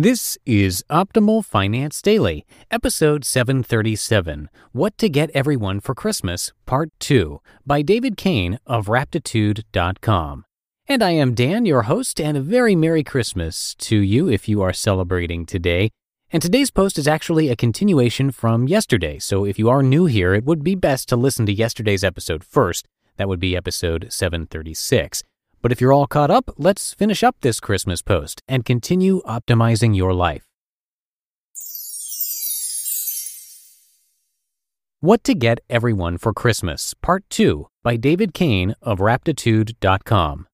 This is Optimal Finance Daily, episode 737 What to Get Everyone for Christmas, Part 2, by David Cain of Raptitude.com. And I am Dan, your host, and a very Merry Christmas to you if you are celebrating today. And today's post is actually a continuation from yesterday, so if you are new here, it would be best to listen to yesterday's episode first. That would be episode 736. But if you're all caught up, let's finish up this Christmas post and continue optimizing your life. What to Get Everyone for Christmas, Part 2 by David Cain of Raptitude.com.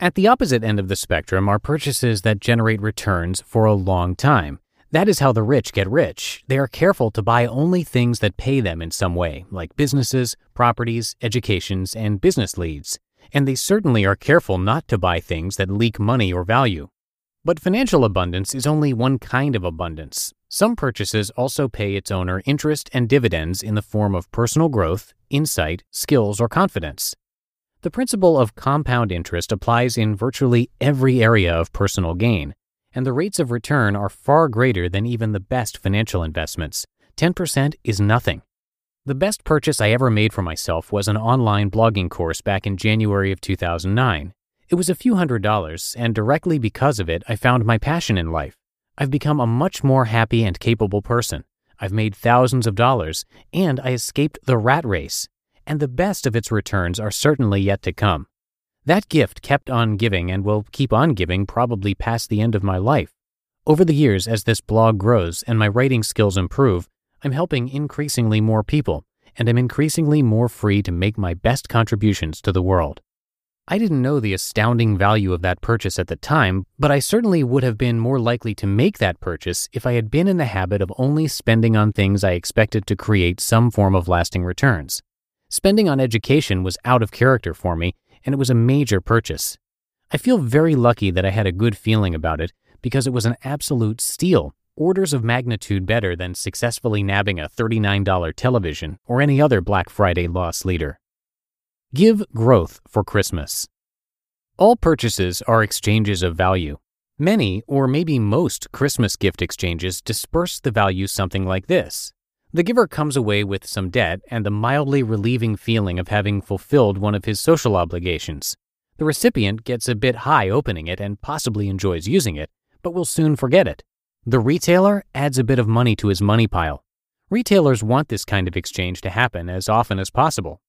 At the opposite end of the spectrum are purchases that generate returns for a long time. That is how the rich get rich. They are careful to buy only things that pay them in some way, like businesses, properties, educations, and business leads and they certainly are careful not to buy things that leak money or value. But financial abundance is only one kind of abundance. Some purchases also pay its owner interest and dividends in the form of personal growth, insight, skills, or confidence. The principle of compound interest applies in virtually every area of personal gain, and the rates of return are far greater than even the best financial investments. 10% is nothing. The best purchase I ever made for myself was an online blogging course back in January of 2009. It was a few hundred dollars, and directly because of it, I found my passion in life. I've become a much more happy and capable person. I've made thousands of dollars, and I escaped the rat race. And the best of its returns are certainly yet to come. That gift kept on giving and will keep on giving probably past the end of my life. Over the years, as this blog grows and my writing skills improve, I'm helping increasingly more people, and I'm increasingly more free to make my best contributions to the world. I didn't know the astounding value of that purchase at the time, but I certainly would have been more likely to make that purchase if I had been in the habit of only spending on things I expected to create some form of lasting returns. Spending on education was out of character for me, and it was a major purchase. I feel very lucky that I had a good feeling about it because it was an absolute steal orders of magnitude better than successfully nabbing a $39 television or any other Black Friday loss leader. Give growth for Christmas. All purchases are exchanges of value. Many, or maybe most, Christmas gift exchanges disperse the value something like this. The giver comes away with some debt and the mildly relieving feeling of having fulfilled one of his social obligations. The recipient gets a bit high opening it and possibly enjoys using it, but will soon forget it. The retailer adds a bit of money to his money pile. Retailers want this kind of exchange to happen as often as possible.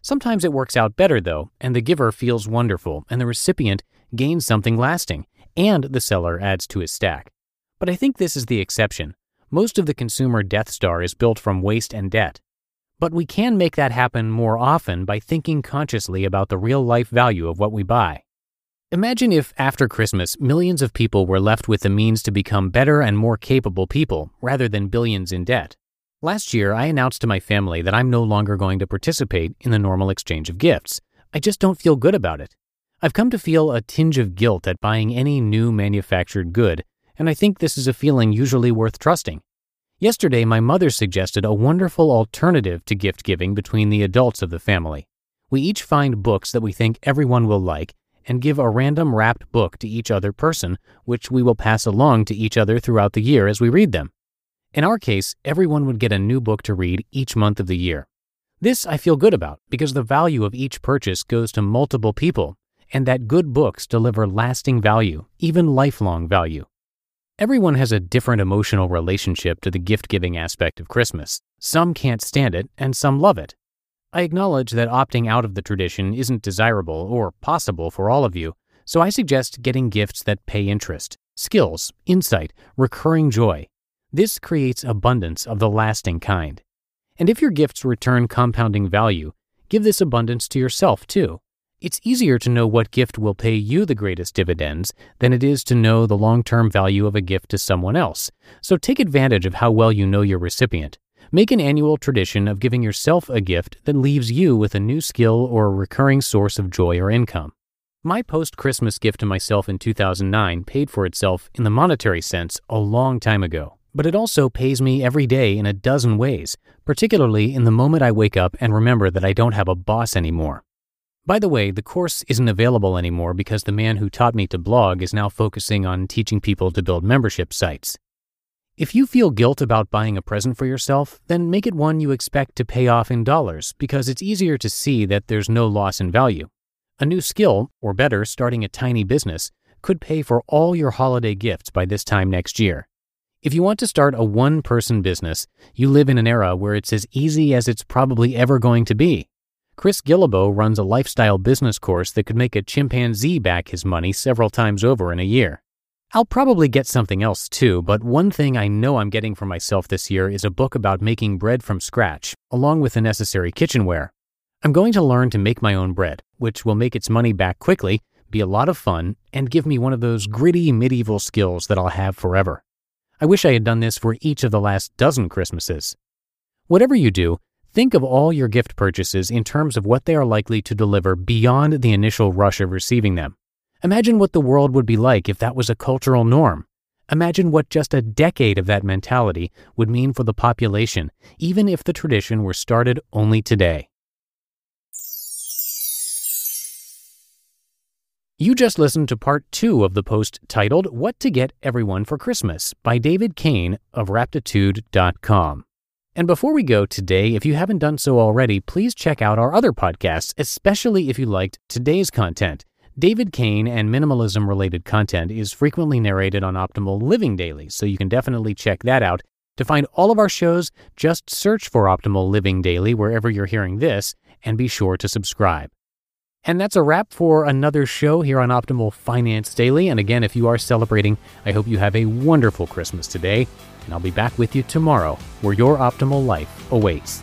Sometimes it works out better, though, and the giver feels wonderful, and the recipient gains something lasting, and the seller adds to his stack. But I think this is the exception. Most of the consumer Death Star is built from waste and debt. But we can make that happen more often by thinking consciously about the real life value of what we buy. Imagine if, after Christmas, millions of people were left with the means to become better and more capable people, rather than billions in debt. Last year, I announced to my family that I'm no longer going to participate in the normal exchange of gifts. I just don't feel good about it. I've come to feel a tinge of guilt at buying any new manufactured good, and I think this is a feeling usually worth trusting. Yesterday, my mother suggested a wonderful alternative to gift giving between the adults of the family. We each find books that we think everyone will like and give a random wrapped book to each other person, which we will pass along to each other throughout the year as we read them. In our case, everyone would get a new book to read each month of the year. This I feel good about because the value of each purchase goes to multiple people, and that good books deliver lasting value, even lifelong value. Everyone has a different emotional relationship to the gift giving aspect of Christmas. Some can't stand it, and some love it. I acknowledge that opting out of the tradition isn't desirable or possible for all of you, so I suggest getting gifts that pay interest, skills, insight, recurring joy. This creates abundance of the lasting kind. And if your gifts return compounding value, give this abundance to yourself too. It's easier to know what gift will pay you the greatest dividends than it is to know the long term value of a gift to someone else, so take advantage of how well you know your recipient. Make an annual tradition of giving yourself a gift that leaves you with a new skill or a recurring source of joy or income. My post Christmas gift to myself in 2009 paid for itself in the monetary sense a long time ago, but it also pays me every day in a dozen ways, particularly in the moment I wake up and remember that I don't have a boss anymore. By the way, the course isn't available anymore because the man who taught me to blog is now focusing on teaching people to build membership sites. If you feel guilt about buying a present for yourself, then make it one you expect to pay off in dollars because it's easier to see that there's no loss in value. A new skill, or better, starting a tiny business, could pay for all your holiday gifts by this time next year. If you want to start a one person business, you live in an era where it's as easy as it's probably ever going to be. Chris Guillebeau runs a lifestyle business course that could make a chimpanzee back his money several times over in a year. I'll probably get something else too, but one thing I know I'm getting for myself this year is a book about making bread from scratch, along with the necessary kitchenware. I'm going to learn to make my own bread, which will make its money back quickly, be a lot of fun, and give me one of those gritty medieval skills that I'll have forever. I wish I had done this for each of the last dozen Christmases. Whatever you do, Think of all your gift purchases in terms of what they are likely to deliver beyond the initial rush of receiving them. Imagine what the world would be like if that was a cultural norm. Imagine what just a decade of that mentality would mean for the population, even if the tradition were started only today. You just listened to part two of the post titled What to Get Everyone for Christmas by David Cain of Raptitude.com. And before we go today, if you haven't done so already, please check out our other podcasts, especially if you liked today's content. David Cain and minimalism related content is frequently narrated on Optimal Living Daily, so you can definitely check that out. To find all of our shows, just search for Optimal Living Daily wherever you're hearing this, and be sure to subscribe. And that's a wrap for another show here on Optimal Finance Daily. And again, if you are celebrating, I hope you have a wonderful Christmas today and I'll be back with you tomorrow where your optimal life awaits.